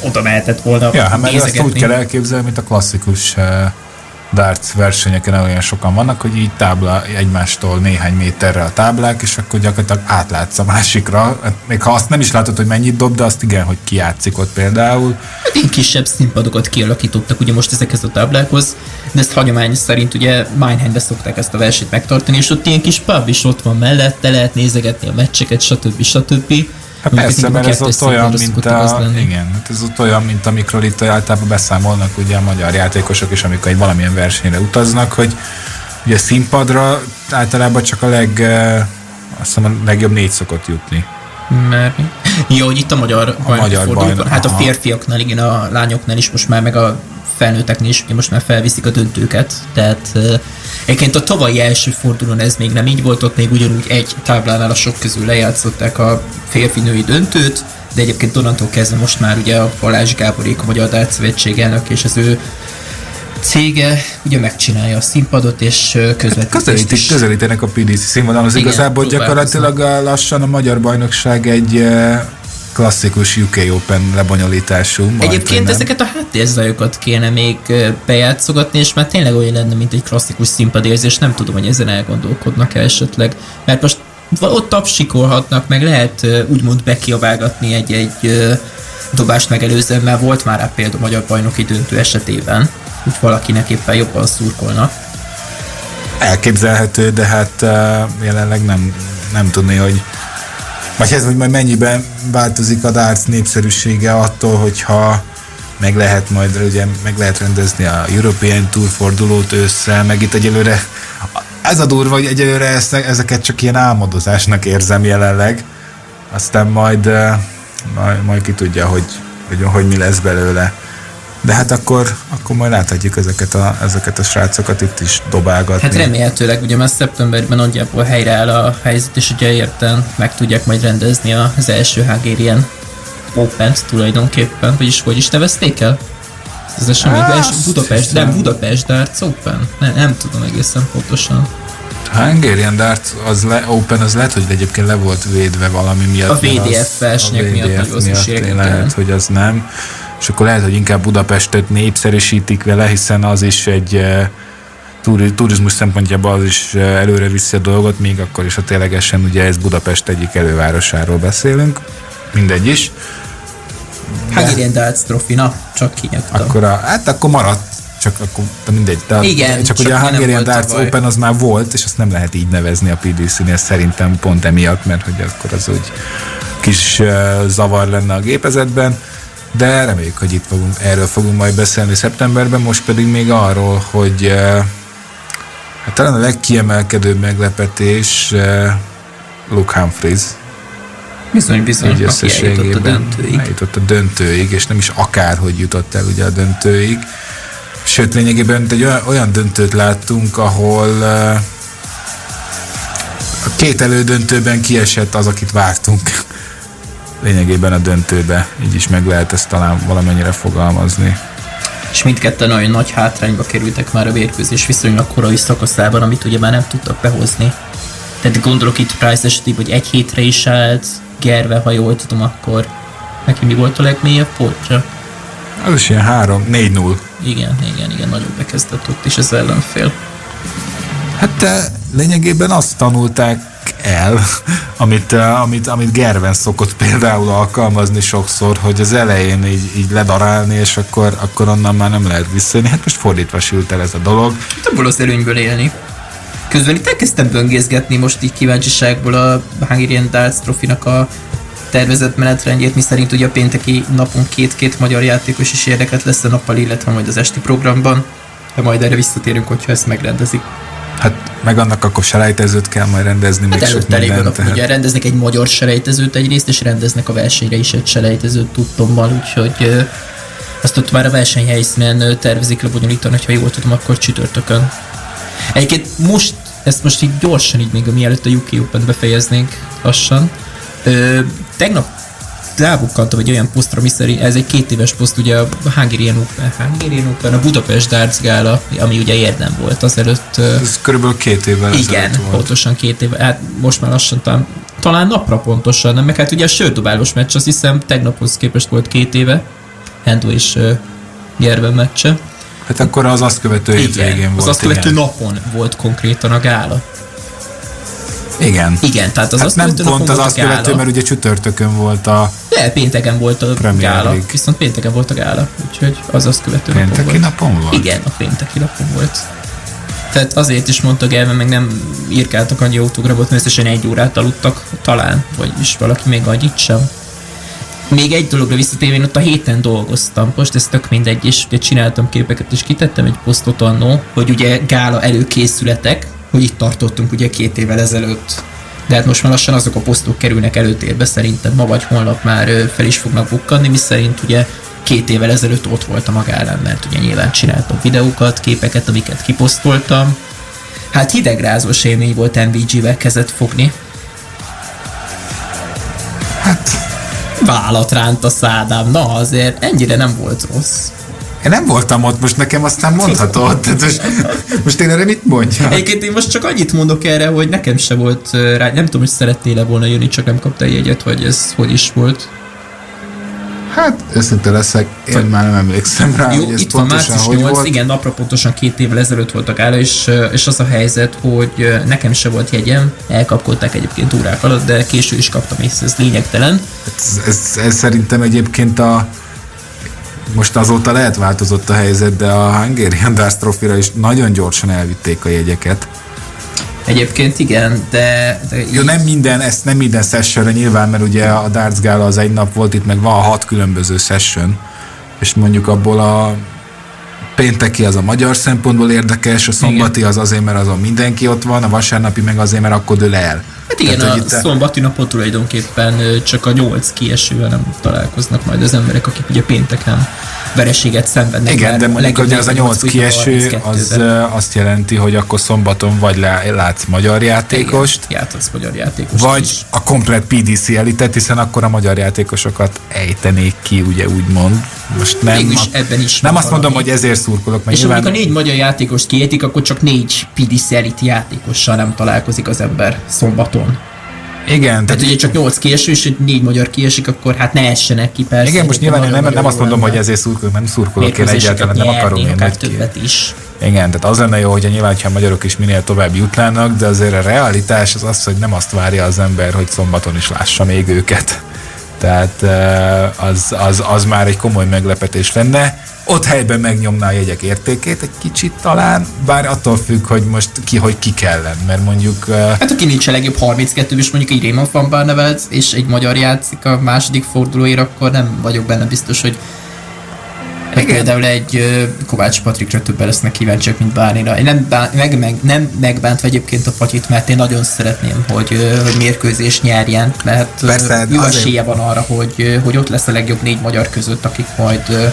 [SPEAKER 3] oda mehetett volna.
[SPEAKER 2] Ja, hát mert ezt úgy kell elképzelni, mint a klasszikus uh, darts versenyeken olyan sokan vannak, hogy így tábla egymástól néhány méterre a táblák, és akkor gyakorlatilag átlátsz a másikra. Hát még ha azt nem is látod, hogy mennyit dob, de azt igen, hogy ki játszik ott például.
[SPEAKER 3] Hát én kisebb színpadokat kialakítottak ugye most ezekhez a táblákhoz, de ezt hagyomány szerint ugye Minehandbe szokták ezt a versenyt megtartani, és ott ilyen kis pub is ott van mellette, lehet nézegetni a meccseket, stb. stb.
[SPEAKER 2] Hát persze, mert ez ott olyan, mint a, igen, hát ez ott olyan, mint amikor itt általában beszámolnak ugye a magyar játékosok is, amikor egy valamilyen versenyre utaznak, hogy ugye színpadra általában csak a leg, eh, azt hiszem a legjobb négy szokott jutni.
[SPEAKER 3] Mert jó, hogy itt a magyar a magyar bajnok. Hát aha. a férfiaknál, igen, a lányoknál is most már, meg a felnőtteknél is, most már felviszik a döntőket, tehát egyébként a tavalyi első fordulón ez még nem így volt, ott még ugyanúgy egy táblánál a sok közül lejátszották a férfi-női döntőt, de egyébként onnantól kezdve most már ugye a Balázs Gáborék, a Magyar Dát Szövetség elnök és az ő cége ugye megcsinálja a színpadot, és közvetítést
[SPEAKER 2] Közelítik, közelítenek a PDC színvonalhoz. Igazából gyakorlatilag lassan a magyar bajnokság egy klasszikus UK Open lebonyolítású.
[SPEAKER 3] Egyébként nem. ezeket a háttérzajokat kéne még bejátszogatni, és már tényleg olyan lenne, mint egy klasszikus színpadérzés. Nem tudom, hogy ezen elgondolkodnak -e esetleg. Mert most ott tapsikolhatnak, meg lehet úgymond bekiabálgatni egy-egy dobást megelőzően, mert volt már rá példa magyar bajnoki döntő esetében, hogy valakinek éppen jobban szurkolnak.
[SPEAKER 2] Elképzelhető, de hát jelenleg nem, nem tudni, hogy vagy ez, hogy majd mennyiben változik a darts népszerűsége attól, hogyha meg lehet majd ugye meg lehet rendezni a European Tour fordulót ősszel, meg itt egyelőre ez a durva, hogy egyelőre ezeket csak ilyen álmodozásnak érzem jelenleg, aztán majd, majd, majd ki tudja, hogy, hogy, hogy mi lesz belőle. De hát akkor, akkor majd láthatjuk ezeket a, ezeket a srácokat itt is dobálgatni.
[SPEAKER 3] Hát remélhetőleg, ugye már szeptemberben nagyjából helyreáll a helyzet, és ugye érten meg tudják majd rendezni az első Hungarian open tulajdonképpen, vagyis hogy is nevezték el? Ez a semmi, Budapest, nem Budapest Darts Open? Nem, nem tudom egészen pontosan.
[SPEAKER 2] Hungarian Darts az le, Open az lehet, hogy egyébként le volt védve valami miatt.
[SPEAKER 3] A VDF versenyek miatt,
[SPEAKER 2] miatt, miatt lehet, hogy az nem. És akkor lehet, hogy inkább Budapestet népszerűsítik vele, hiszen az is egy turizmus szempontjából az is előre viszi a dolgot, még akkor is, ha ténylegesen ugye ez Budapest egyik elővárosáról beszélünk. Mindegy is.
[SPEAKER 3] Hungarian Darts Trophy, na, csak kinyaktam.
[SPEAKER 2] Akkor a, hát akkor maradt csak akkor mindegy.
[SPEAKER 3] De Igen,
[SPEAKER 2] csak, csak ugye a Hungarian Darts Open az már volt, és azt nem lehet így nevezni a PDC-nél szerintem pont emiatt, mert hogy akkor az úgy kis uh, zavar lenne a gépezetben, de reméljük, hogy itt fogunk, erről fogunk majd beszélni szeptemberben, most pedig még arról, hogy uh, hát talán a legkiemelkedőbb meglepetés uh, Luke Humphries,
[SPEAKER 3] Bizony, bizony, így összességében a döntőig.
[SPEAKER 2] Eljutott a döntőig, és nem is akárhogy jutott el ugye a döntőig. Sőt, lényegében egy olyan, olyan döntőt láttunk, ahol uh, a két elődöntőben kiesett az, akit vártunk. Lényegében a döntőbe. Így is meg lehet ezt talán valamennyire fogalmazni.
[SPEAKER 3] És mindketten olyan nagy hátrányba kerültek már a vérkőzés viszonylag korai szakaszában, amit ugye már nem tudtak behozni. Tehát gondolok itt Price esetében, hogy egy hétre is állt, Gerve, ha jól tudom, akkor neki mi volt a legmélyebb pontja?
[SPEAKER 2] Az is ilyen 3, 4-0.
[SPEAKER 3] Igen, igen, igen, nagyon bekezdett ott is az ellenfél.
[SPEAKER 2] Hát te lényegében azt tanulták el, amit, amit, amit Gerven szokott például alkalmazni sokszor, hogy az elején így, így ledarálni, és akkor, akkor onnan már nem lehet visszajönni. Hát most fordítva sült el ez a dolog.
[SPEAKER 3] Többől az előnyből élni. Közben itt elkezdtem böngészgetni most így kíváncsiságból a Hungarian Darts Trophy-nak a tervezett menetrendjét, miszerint ugye a pénteki napon két-két magyar játékos is érdekelt lesz a nappal, illetve majd az esti programban. De majd erre visszatérünk, hogyha ezt megrendezik.
[SPEAKER 2] Hát meg annak akkor selejtezőt kell majd rendezni. Hát még
[SPEAKER 3] előtte elég tehát... ugye rendeznek egy magyar selejtezőt egyrészt, és rendeznek a versenyre is egy selejtezőt tudtommal, úgyhogy azt ott már a versenyhelyszínen tervezik lebonyolítani, ha jól tudom, akkor csütörtökön. Egyébként most, ezt most így gyorsan így még mielőtt a UK Open befejeznénk lassan, Ö, tegnap rábukkantam egy olyan posztra, miszerint ez egy két éves poszt, ugye a Hungarian Open, Hungarian Open, a Budapest Darts Gála, ami ugye érdem volt azelőtt.
[SPEAKER 2] Ez körülbelül két évvel
[SPEAKER 3] Igen, volt. pontosan két éve, hát most már lassan talán, talán napra pontosan, nem? Meg hát ugye a sődobálós meccs, azt hiszem tegnaphoz képest volt két éve, Hendo és uh, Gerben meccse.
[SPEAKER 2] Hát akkor az azt követő
[SPEAKER 3] hétvégén volt. Az azt követő igen. napon volt konkrétan a gála.
[SPEAKER 2] Igen.
[SPEAKER 3] Igen, tehát az
[SPEAKER 2] hát azt nem pont az azt követő, mert ugye csütörtökön volt a
[SPEAKER 3] De, pénteken volt a Premier gála. League. Viszont pénteken volt a gála, úgyhogy az azt követő
[SPEAKER 2] pénteki napon napon volt?
[SPEAKER 3] Igen, a pénteki napon volt. Tehát azért is mondtak el, mert meg nem írkáltak annyi autografot, mert összesen egy órát aludtak talán, vagy is valaki még annyit sem. Még egy dologra visszatérve, én ott a héten dolgoztam, most ez tök mindegy, és ugye csináltam képeket, és kitettem egy posztot annó, hogy ugye gála előkészületek, hogy itt tartottunk ugye két évvel ezelőtt. De hát most már lassan azok a posztok kerülnek előtérbe, szerintem ma vagy holnap már fel is fognak bukkanni, mi szerint ugye két évvel ezelőtt ott voltam a gálán, mert ugye nyilván csináltam videókat, képeket, amiket kiposztoltam. Hát hidegrázós élmény volt MVG-vel kezet fogni.
[SPEAKER 2] Hát...
[SPEAKER 3] Vállat ránt a szádám, na azért ennyire nem volt rossz.
[SPEAKER 2] Én nem voltam ott, most nekem aztán mondhatod. Tehát most, most én erre mit mondjak?
[SPEAKER 3] Egyébként én most csak annyit mondok erre, hogy nekem se volt rá, nem tudom, hogy szerettél volna jönni, csak nem kaptál jegyet, vagy ez hogy is volt.
[SPEAKER 2] Hát, őszinte leszek, én már nem emlékszem rá, Jó, hogy itt van március 8, volt.
[SPEAKER 3] igen, napra pontosan két évvel ezelőtt voltak áll, és, és az a helyzet, hogy nekem se volt jegyem, elkapkodták egyébként órák alatt, de késő is kaptam, és ez lényegtelen.
[SPEAKER 2] Ez, ez, ez szerintem egyébként a most azóta lehet változott a helyzet, de a Hungarian Darts Trophy-ra is nagyon gyorsan elvitték a jegyeket.
[SPEAKER 3] Egyébként igen, de... de
[SPEAKER 2] Jó, nem minden, ezt nem minden sessionre nyilván, mert ugye a Darts Gala az egy nap volt, itt meg van hat különböző session, és mondjuk abból a pénteki az a magyar szempontból érdekes, a szombati igen. az azért, mert azon mindenki ott van, a vasárnapi meg azért, mert akkor dől el.
[SPEAKER 3] Hát igen, Tehát, a szombati napot tulajdonképpen csak a nyolc kiesővel nem találkoznak majd az emberek, akik ugye pénteken vereséget szenvednek.
[SPEAKER 2] Igen, de mondjuk, hogy az a nyolc kieső, az azt jelenti, hogy akkor szombaton vagy látsz magyar játékost,
[SPEAKER 3] Igen, magyar játékost
[SPEAKER 2] vagy is. a komplet PDC elitet, hiszen akkor a magyar játékosokat ejtenék ki, ugye úgymond. Most nem,
[SPEAKER 3] Mégis ebben is
[SPEAKER 2] nem azt mondom, hogy ezért szurkolok.
[SPEAKER 3] Mert és nyilván... amikor a négy magyar játékost kiétik, akkor csak négy PDC elit játékossal nem találkozik az ember szombaton.
[SPEAKER 2] Igen. Tehát,
[SPEAKER 3] ugye csak 8 kieső, és négy magyar kiesik, akkor hát ne essenek ki persze.
[SPEAKER 2] Igen, most nyilván nem, nem azt mondom, hogy ezért szurkolok, nem szurkolok én egyáltalán, nem akarom én
[SPEAKER 3] nagy többet is.
[SPEAKER 2] Igen, tehát az lenne jó, hogy nyilván, ha a magyarok is minél tovább jutnának, de azért a realitás az az, hogy nem azt várja az ember, hogy szombaton is lássa még őket. Tehát az, az, az már egy komoly meglepetés lenne. Ott helyben megnyomná a jegyek értékét egy kicsit talán, bár attól függ, hogy most ki, hogy ki kellene, mert mondjuk...
[SPEAKER 3] Hát aki nincs a legjobb 32 és mondjuk egy Raymond van Barnevelt, és egy magyar játszik a második fordulóért, akkor nem vagyok benne biztos, hogy igen. Például egy Kovács Patrikra többen lesznek kíváncsiak, mint bárnira. Én nem, bán, meg, meg, nem megbántva egyébként a Patyit, mert én nagyon szeretném, hogy, hogy mérkőzés nyerjen, mert Persze, jó esélye van arra, hogy, hogy ott lesz a legjobb négy magyar között, akik majd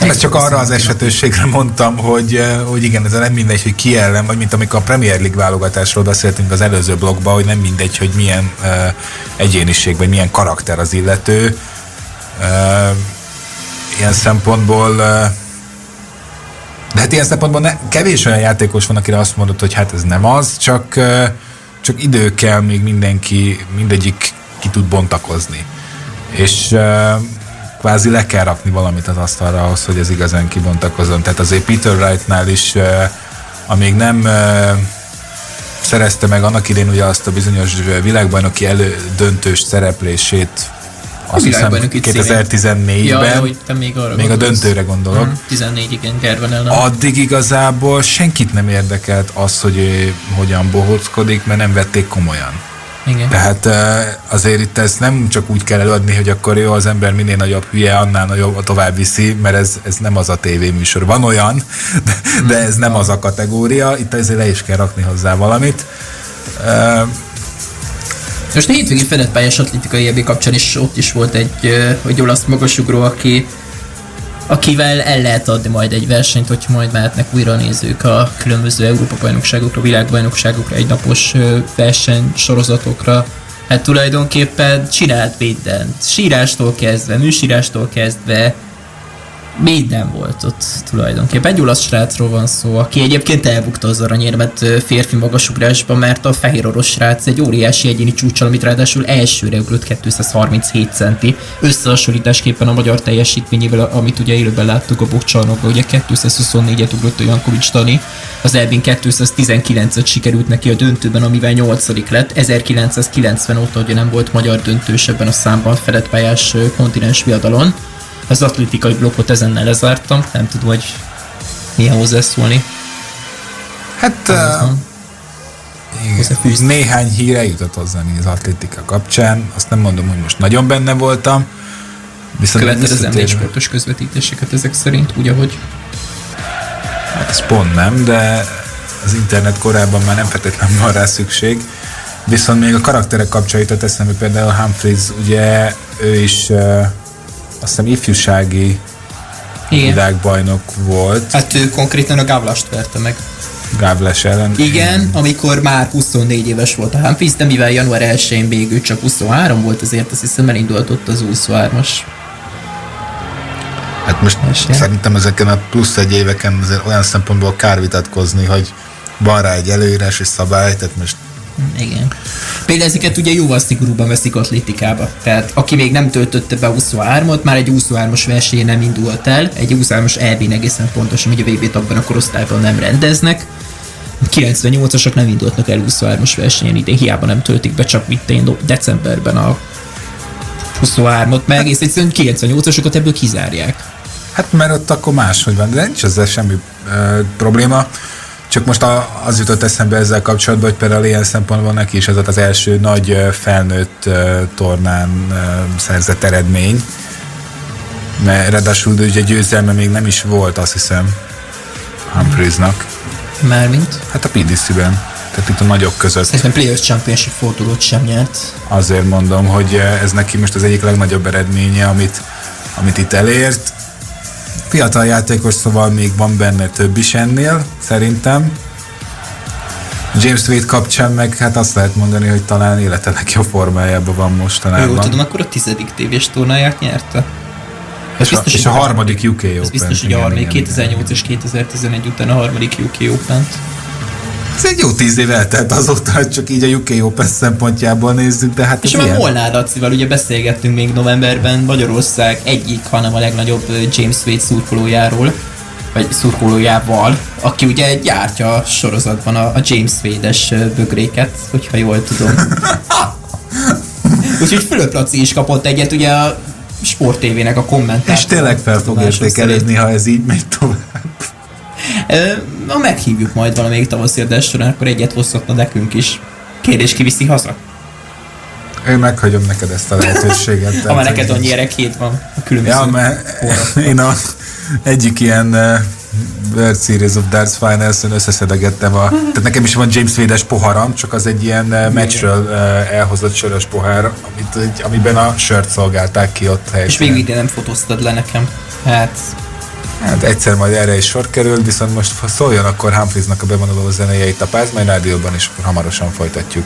[SPEAKER 2] ezt csak arra az esetőségre mondtam, hogy, hogy igen, ez nem mindegy, hogy ki ellen, vagy mint amikor a Premier League válogatásról beszéltünk az előző blogban, hogy nem mindegy, hogy milyen uh, egyéniség, vagy milyen karakter az illető. Uh, ilyen szempontból de hát ilyen szempontból ne, kevés olyan játékos van, akire azt mondod, hogy hát ez nem az, csak, csak idő kell, még mindenki, mindegyik ki tud bontakozni. És kvázi le kell rakni valamit az asztalra ahhoz, hogy ez igazán kibontakozon. Tehát azért Peter Wrightnál is, amíg nem szerezte meg annak idén ugye azt a bizonyos világbajnoki elődöntős szereplését azt hiszem 2014-ben, ja, még, arra még a döntőre gondolok.
[SPEAKER 3] 14 igen, Gerben ellen.
[SPEAKER 2] Addig igazából senkit nem érdekelt az, hogy ő hogyan bohóckodik, mert nem vették komolyan.
[SPEAKER 3] Igen.
[SPEAKER 2] Tehát azért itt ezt nem csak úgy kell előadni, hogy akkor jó, az ember minél nagyobb hülye, annál nagyobb tovább viszi, mert ez, ez nem az a tévéműsor. Van olyan, de, de ez nem az a kategória, itt ezért le is kell rakni hozzá valamit.
[SPEAKER 3] Most a hétvégi fedett pályás atlétikai EB kapcsán is ott is volt egy, egy olasz magasugró, aki akivel el lehet adni majd egy versenyt, hogy majd mehetnek újra nézők a különböző Európa-bajnokságokra, világbajnokságokra, egynapos verseny sorozatokra. Hát tulajdonképpen csinált mindent. Sírástól kezdve, műsírástól kezdve, minden volt ott tulajdonképpen. Egy olasz srácról van szó, aki egyébként elbukta az aranyérmet férfi magasugrásban, mert a fehér orosz srác egy óriási egyéni csúcsal, amit ráadásul elsőre ugrott 237 centi. Összehasonlításképpen a magyar teljesítményével, amit ugye élőben láttuk a bokcsarnokban, ugye 224-et ugrott a Jankovics Tani, az Elvin 219-et sikerült neki a döntőben, amivel 8 lett. 1990 óta ugye nem volt magyar döntős ebben a számban fedett pályás kontinens viadalon az atlétikai blokkot ezennel lezártam, nem tudom, hogy milyen hozzászólni.
[SPEAKER 2] Hát uh, igen, néhány híre jutott hozzá az atlétika kapcsán, azt nem mondom, hogy most nagyon benne voltam.
[SPEAKER 3] Viszont Követed az m sportos közvetítéseket ezek szerint, úgy ahogy?
[SPEAKER 2] Hát ez pont nem, de az internet korában már nem feltétlenül van rá szükség. Viszont még a karakterek kapcsolatot eszembe például Humphreys, ugye ő is uh, azt hiszem ifjúsági Igen. világbajnok volt.
[SPEAKER 3] Hát ő konkrétan a Gávlast verte meg.
[SPEAKER 2] Gávles ellen.
[SPEAKER 3] Igen, amikor már 24 éves volt a Humphries, de mivel január 1-én végül csak 23 volt, azért azt hiszem elindult ott az 23-as.
[SPEAKER 2] Hát most Esély. szerintem ezeken a plusz egy éveken azért olyan szempontból kár vitatkozni, hogy van rá egy előírás és szabály, tehát most
[SPEAKER 3] igen. Például ezeket ugye jóval szigorúban veszik atlétikába. Tehát aki még nem töltötte be 23-ot, már egy 23-as verseny nem indult el, egy 23-as EB-n egészen pontosan, hogy a VB tagban a korosztályban nem rendeznek. 98-asok nem indultnak el 23-as versenyen idén, hiába nem töltik be, csak mit én decemberben a 23-ot, meg egész egyszerűen 98-asokat ebből kizárják.
[SPEAKER 2] Hát mert ott akkor máshogy van, de nincs ezzel semmi uh, probléma. Csak most a, az jutott eszembe ezzel kapcsolatban, hogy például ilyen szempontból neki is ez az első nagy felnőtt tornán szerzett eredmény. Mert ráadásul ugye győzelme még nem is volt, azt hiszem, Humphreysnak.
[SPEAKER 3] Mármint?
[SPEAKER 2] Hát a PDC-ben. Tehát itt a nagyok között.
[SPEAKER 3] Szerintem Players Championship fordulót sem nyert.
[SPEAKER 2] Azért mondom, hogy ez neki most az egyik legnagyobb eredménye, amit, amit itt elért Fiatal játékos, szóval még van benne több is ennél, szerintem. James Wade kapcsán meg hát azt lehet mondani, hogy talán élete legjobb formájában van mostanában.
[SPEAKER 3] Jól tudom, akkor a tizedik tévés tornáját nyerte.
[SPEAKER 2] Ez és, biztos, a, és a harmadik UK Open.
[SPEAKER 3] Ez biztos, hogy a harmadik 2008 és 2011 után a harmadik UK Open-t.
[SPEAKER 2] Ez egy jó tíz év eltelt azóta, csak így a UK Open szempontjából nézzük, de hát
[SPEAKER 3] És már Molnár Lacival ugye beszélgettünk még novemberben Magyarország egyik, hanem a legnagyobb James Wade szurkolójáról, vagy szurkolójával, aki ugye gyártja a sorozatban a, a James Wade-es bögréket, hogyha jól tudom. Úgyhogy Fülöp Laci is kapott egyet, ugye a Sport TV-nek a kommentár.
[SPEAKER 2] És tényleg fel fog értékelődni, ha ez így megy tovább.
[SPEAKER 3] Ha meghívjuk majd valamelyik tavaszi adás során, akkor egyet hozhatna nekünk is. Kérdés kiviszi haza?
[SPEAKER 2] Én meghagyom neked ezt a lehetőséget.
[SPEAKER 3] ha már neked annyi gyerekét van a
[SPEAKER 2] különböző Ja, mert én a egyik ilyen World Series of Darts Finals-on összeszedegettem a... Tehát nekem is van James Wade-es poharam, csak az egy ilyen meccsről elhozott sörös pohár, amit, amiben a sört szolgálták ki ott helyben.
[SPEAKER 3] És végig ide nem fotóztad le nekem. Hát
[SPEAKER 2] Hát egyszer majd erre is sor kerül, viszont most szóljon akkor Humphreysnak a bevonuló zenéje itt a Pázmány Rádióban, és akkor hamarosan folytatjuk.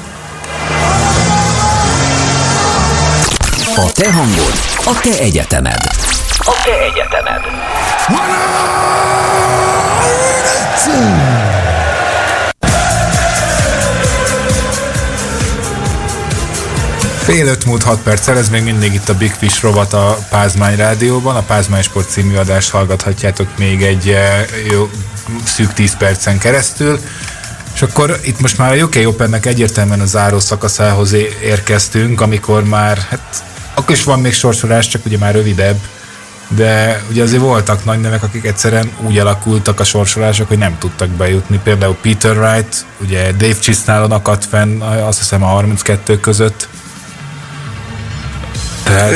[SPEAKER 1] A te hangod, a te egyetemed. A te egyetemed.
[SPEAKER 2] Fél öt múlt hat perccel, ez még mindig itt a Big Fish rovat a Pázmány Rádióban. A Pázmány Sport című adást hallgathatjátok még egy eh, jó, szűk 10 percen keresztül. És akkor itt most már a UK Opennek egyértelműen a záró szakaszához érkeztünk, amikor már, hát akkor is van még sorsolás, csak ugye már rövidebb, de ugye azért voltak nagy nevek, akik egyszerűen úgy alakultak a sorsolások, hogy nem tudtak bejutni. Például Peter Wright, ugye Dave Chisnallon akadt fenn, azt hiszem a 32 között,
[SPEAKER 3] tehát...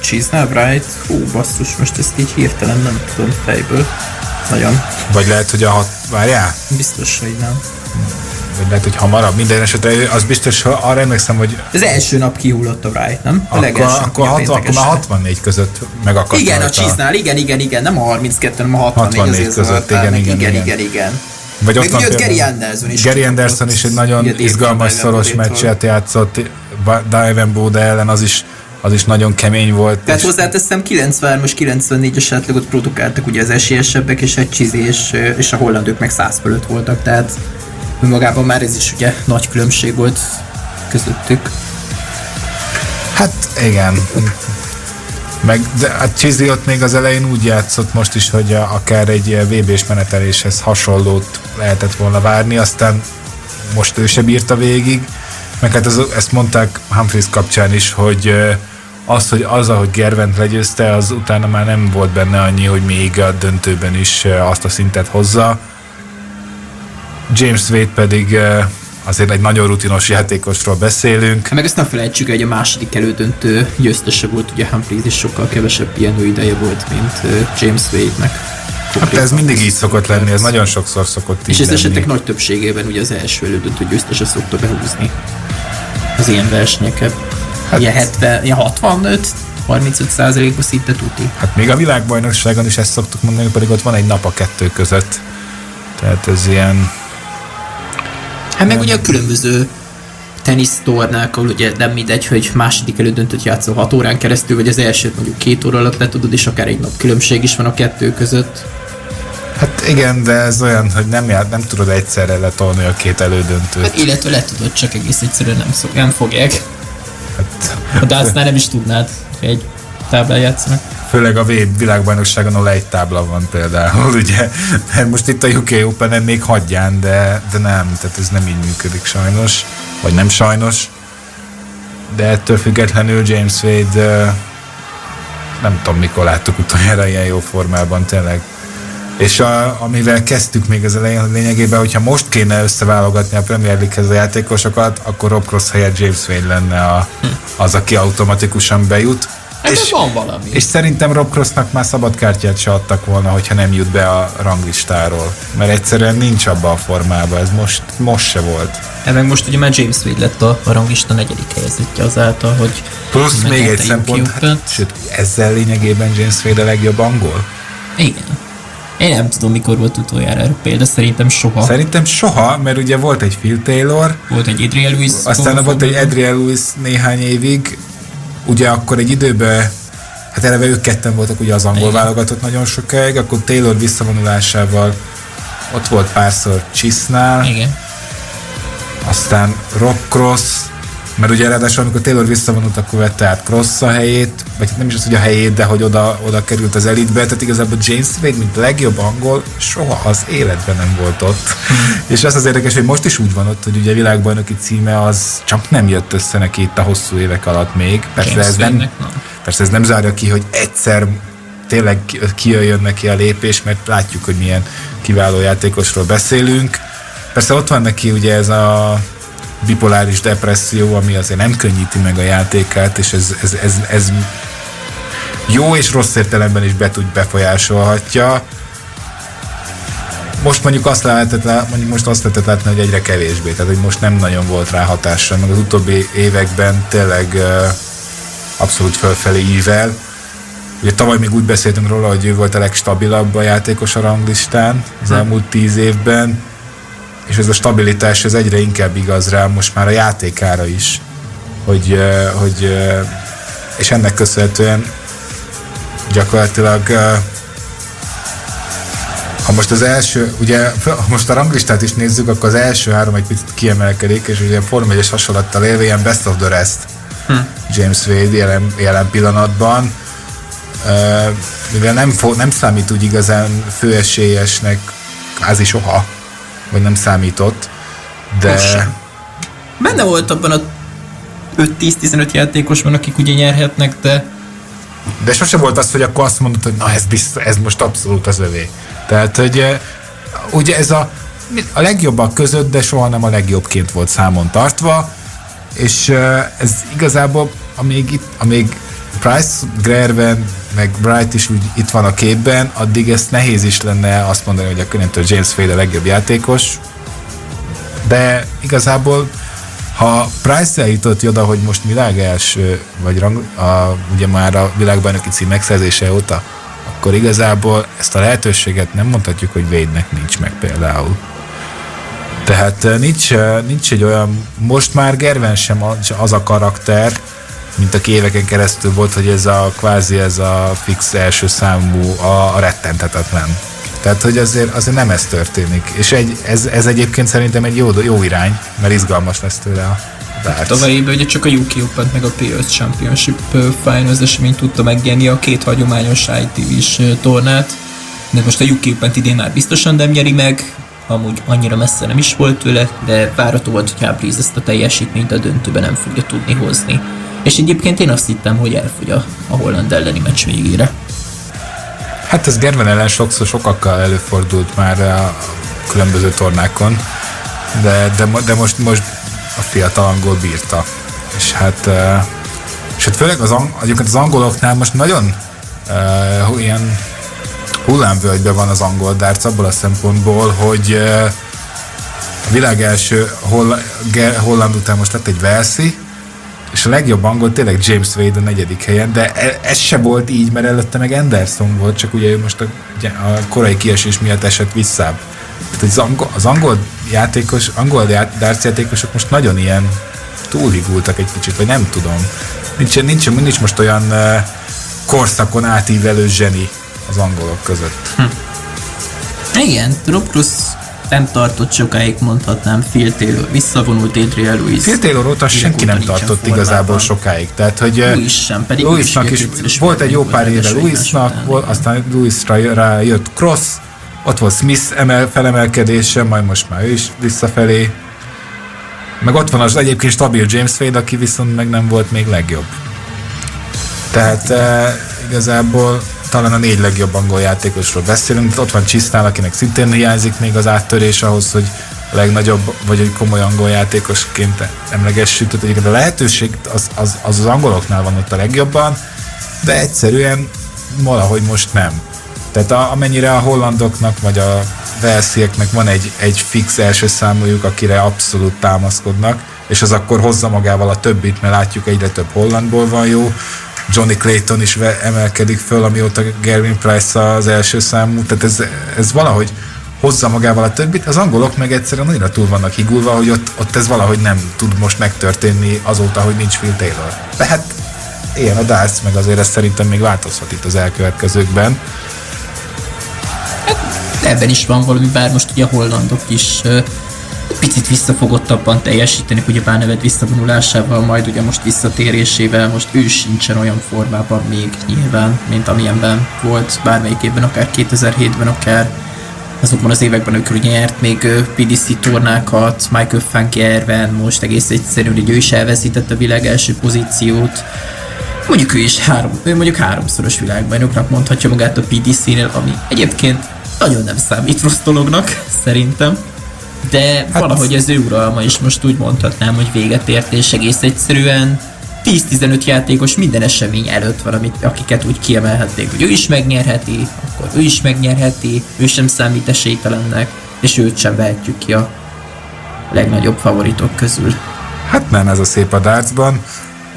[SPEAKER 3] Chisnell Bright? Hú, basszus, most ezt így hirtelen nem tudom fejből. Nagyon.
[SPEAKER 2] Vagy lehet, hogy a hat... Várjál?
[SPEAKER 3] Biztos, hogy nem.
[SPEAKER 2] Vagy lehet, hogy hamarabb. Minden esetre az biztos, hogy arra emlékszem, hogy...
[SPEAKER 3] Az első nap kihullott a Bright, nem? A
[SPEAKER 2] akkor, akkor, hat, akkor már 64 között megakadt.
[SPEAKER 3] Igen, a Chisnell, igen, igen, igen, nem a 32, hanem a 64, 64 között, igen, igen, igen, igen, igen.
[SPEAKER 2] Vagy ott van Gary Anderson is. Gary Anderson is egy nagyon izgalmas, szoros meccset játszott Diven Bode ellen, az is az is nagyon kemény volt.
[SPEAKER 3] Tehát és... hozzáteszem, 93-as, 94-es átlagot produkáltak ugye az esélyesebbek, és egy csizi, és, és a hollandok meg 100 fölött voltak, tehát önmagában már ez is ugye nagy különbség volt közöttük.
[SPEAKER 2] Hát igen. Meg, de a Csizi ott még az elején úgy játszott most is, hogy a, akár egy VB-s meneteléshez hasonlót lehetett volna várni, aztán most ő se bírta végig, meg hát az, ezt mondták Humphreys kapcsán is, hogy az, hogy az, ahogy Gervent legyőzte, az utána már nem volt benne annyi, hogy még a döntőben is azt a szintet hozza. James Wade pedig azért egy nagyon rutinos játékosról beszélünk.
[SPEAKER 3] Meg ezt nem felejtsük, hogy a második elődöntő győztese volt, ugye Humphreys is sokkal kevesebb pihenő ideje volt, mint James Wade-nek.
[SPEAKER 2] Hát ez mindig így szokott lenni, ez nagyon sokszor szokott
[SPEAKER 3] így És ez esetek nagy többségében ugye az első elődöntő győztese szokta behúzni az ilyen versenyeket. Hát, ilyen, 70, ilyen 65 35 százalékban szinte tuti.
[SPEAKER 2] Hát még a világbajnokságon is ezt szoktuk mondani, pedig ott van egy nap a kettő között. Tehát ez ilyen...
[SPEAKER 3] Hát meg ugye a különböző tenisztornák, ahol ugye nem mindegy, hogy második elődöntött játszol 6 órán keresztül, vagy az elsőt mondjuk két óra alatt le tudod, és akár egy nap különbség is van a kettő között.
[SPEAKER 2] Hát igen, de ez olyan, hogy nem, jár, nem tudod egyszerre letolni a két elődöntőt. Hát
[SPEAKER 3] illetve le tudod, csak egész egyszerűen nem, szok, nem fogják. Hát, a Dásznál nem is tudnád, hogy egy táblán játszanak.
[SPEAKER 2] Főleg a világbajnokságon, ahol egy tábla van például, ugye. Mert most itt a UK open még hagyján, de, de nem, tehát ez nem így működik sajnos. Vagy nem sajnos. De ettől függetlenül James Wade nem tudom mikor láttuk utoljára ilyen jó formában, tényleg és a, amivel kezdtük még az elején, hogy lényegében, hogyha most kéne összeválogatni a Premier League-hez a játékosokat, akkor Rob Cross helyett James Wayne lenne a, az, aki automatikusan bejut.
[SPEAKER 3] Hát és, van valami.
[SPEAKER 2] És szerintem Rob Crossnak már szabad kártyát se adtak volna, hogyha nem jut be a ranglistáról. Mert egyszerűen nincs abba a formában, ez most, most se volt.
[SPEAKER 3] Ebben most ugye már James Wade lett a, a rangista negyedik helyezettje azáltal, hogy
[SPEAKER 2] Plusz még egy szempont, hát, sőt, ezzel lényegében James Wade a legjobb angol.
[SPEAKER 3] Igen. Én nem tudom, mikor volt utoljára erre példa, szerintem soha.
[SPEAKER 2] Szerintem soha, mert ugye volt egy Phil Taylor.
[SPEAKER 3] Volt egy Adriel Lewis.
[SPEAKER 2] Aztán volt egy Adriel Lewis néhány évig. Ugye akkor egy időben hát eleve ők ketten voltak ugye az angol Igen. válogatott nagyon sokáig, akkor Taylor visszavonulásával ott volt párszor Csisznál.
[SPEAKER 3] Igen.
[SPEAKER 2] Aztán Rob Cross, mert ugye ráadásul amikor Taylor visszavonult, akkor vette át Cross a helyét, vagy hát nem is az, hogy a helyét, de hogy oda, oda került az elitbe, tehát igazából James Wade, mint legjobb angol, soha az életben nem volt ott. és az az érdekes, hogy most is úgy van ott, hogy ugye a világbajnoki címe az csak nem jött össze neki itt a hosszú évek alatt még. Persze ez nem, persze ez nem zárja ki, hogy egyszer tényleg kijöjjön neki a lépés, mert látjuk, hogy milyen kiváló játékosról beszélünk. Persze ott van neki ugye ez a bipoláris depresszió, ami azért nem könnyíti meg a játékát, és ez, ez, ez, ez jó és rossz értelemben is be tud befolyásolhatja. Most mondjuk azt lehetett, mondjuk most azt lehetett látni, hogy egyre kevésbé, tehát hogy most nem nagyon volt rá hatása, meg az utóbbi években tényleg abszolút fölfelé ível. Ugye tavaly még úgy beszéltünk róla, hogy ő volt a legstabilabb a játékos a ranglistán az hm. elmúlt tíz évben, és ez a stabilitás ez egyre inkább igaz rá most már a játékára is, hogy, hogy és ennek köszönhetően gyakorlatilag ha most az első, ugye, ha most a ranglistát is nézzük, akkor az első három egy picit kiemelkedik, és ugye a Form 1 hasonlattal élve ilyen best of the rest. Hm. James Wade jelen, jelen pillanatban, uh, mivel nem, fo- nem számít úgy igazán főesélyesnek kvázi soha, vagy nem számított, de...
[SPEAKER 3] Benne volt abban a 5-10-15 játékosban, akik ugye nyerhetnek, de...
[SPEAKER 2] De sose volt az, hogy akkor azt mondod, hogy na ez, biztos, ez most abszolút az övé. Tehát, hogy eh, ugye ez a, a legjobbak között, de soha nem a legjobbként volt számon tartva, és eh, ez igazából, amíg, itt, amíg Price, Grerven, meg Bright is úgy itt van a képben, addig ezt nehéz is lenne azt mondani, hogy a Könyvtől James Fade a legjobb játékos, de igazából ha Price eljutott oda, hogy most világ első, vagy rang, a, ugye már a világbajnoki cím megszerzése óta, akkor igazából ezt a lehetőséget nem mondhatjuk, hogy Wade-nek nincs meg például. Tehát eh, nincs, eh, nincs egy olyan, most már Gerven sem az a karakter, mint aki éveken keresztül volt, hogy ez a kvázi ez a fix első számú, a, a rettenthetetlen. Tehát, hogy azért, azért nem ez történik. És egy, ez, ez egyébként szerintem egy jó, jó irány, mert izgalmas lesz tőle a
[SPEAKER 3] darts. Tavaly évben ugye csak a UK Open meg a PS Championship Finals esemény tudta megnyerni a két hagyományos ITV-s tornát, de most a UK Open idén már biztosan nem nyeri meg, amúgy annyira messze nem is volt tőle, de várható volt, hogy Hábriz ezt a teljesítményt a döntőben nem fogja tudni hozni. És egyébként én azt hittem, hogy elfogy a, a holland elleni meccs végére.
[SPEAKER 2] Hát ez Gerben ellen sokszor sokakkal előfordult már a különböző tornákon, de, de, de most, most a fiatal angol bírta. És hát, és hát főleg az, egyébként az angoloknál most nagyon uh, ilyen hullámvölgyben van az angol dárc abból a szempontból, hogy uh, a világ első holland után most lett egy Velszi, és a legjobb angol tényleg James Wade a negyedik helyen, de e, ez se volt így, mert előtte meg Anderson volt, csak ugye most a, a korai kiesés miatt esett visszább. Tehát az angol, az angol játékos, angol darts játékosok most nagyon ilyen túlhigultak egy kicsit, vagy nem tudom. Nincs, nincs, nincs most olyan uh, korszakon átívelő zseni az angolok között. Hm.
[SPEAKER 3] Igen, Rob nem tartott sokáig, mondhatnám, Phil Taylor visszavonult Adrian Lewis.
[SPEAKER 2] Phil Taylor óta senki nem tartott igazából sokáig. Tehát, hogy
[SPEAKER 3] Lewis sem, pedig
[SPEAKER 2] Lewisnak is, is volt egy jó pár éve Lewisnak, aztán Lewisra rá jött Cross, ott volt Smith emel, felemelkedése, majd most már ő is visszafelé. Meg ott van az egyébként stabil James Wade, aki viszont meg nem volt még legjobb. Tehát e, igazából talán a négy legjobb angol játékosról beszélünk, ott van Csisztál, akinek szintén hiányzik még az áttörés ahhoz, hogy a legnagyobb, vagy egy komoly angol játékosként emlegessük. Tehát egyébként a lehetőség az, az, az, az angoloknál van ott a legjobban, de egyszerűen valahogy most nem. Tehát a, amennyire a hollandoknak, vagy a velszieknek van egy, egy fix első számújuk, akire abszolút támaszkodnak, és az akkor hozza magával a többit, mert látjuk egyre több hollandból van jó, Johnny Clayton is emelkedik föl, amióta Gervin Price az első számú, tehát ez, ez valahogy hozza magával a többit, az angolok meg egyszerűen annyira túl vannak higulva, hogy ott, ott ez valahogy nem tud most megtörténni azóta, hogy nincs Phil Taylor. Tehát ilyen a darts, meg azért ez szerintem még változhat itt az elkövetkezőkben.
[SPEAKER 3] Hát, ebben is van valami, bár most ugye a hollandok is picit visszafogottabban teljesíteni, ugye neved visszavonulásával, majd ugye most visszatérésével, most ő sincsen olyan formában még nyilván, mint amilyenben volt bármelyik évben, akár 2007-ben, akár azokban az években, amikor ugye nyert még PDC tornákat, Michael Funky most egész egyszerűen, hogy ő is elveszítette a világ első pozíciót. Mondjuk ő is három, ő mondjuk háromszoros világbajnoknak mondhatja magát a PDC-nél, ami egyébként nagyon nem számít rossz dolognak, szerintem. De hát valahogy az ő uralma is most úgy mondhatnám, hogy véget ért, és egész egyszerűen 10-15 játékos minden esemény előtt van, amit, akiket úgy kiemelhették, hogy ő is megnyerheti, akkor ő is megnyerheti, ő sem számít esélytelennek, és őt sem vehetjük ki a legnagyobb favoritok közül.
[SPEAKER 2] Hát nem ez a szép a dartsban,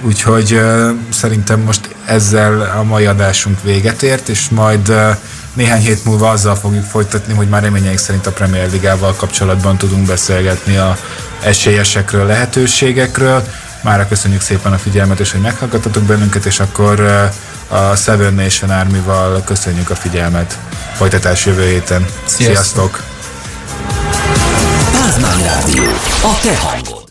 [SPEAKER 2] úgyhogy uh, szerintem most ezzel a mai adásunk véget ért, és majd uh, néhány hét múlva azzal fogjuk folytatni, hogy már reményeink szerint a Premier Ligával kapcsolatban tudunk beszélgetni a esélyesekről, lehetőségekről. Mára köszönjük szépen a figyelmet, és hogy meghallgattatok bennünket, és akkor a Seven Nation Army-val köszönjük a figyelmet. Folytatás jövő héten. Sziasztok! Sziasztok.
[SPEAKER 1] Pázmány Rádió. A te hangod.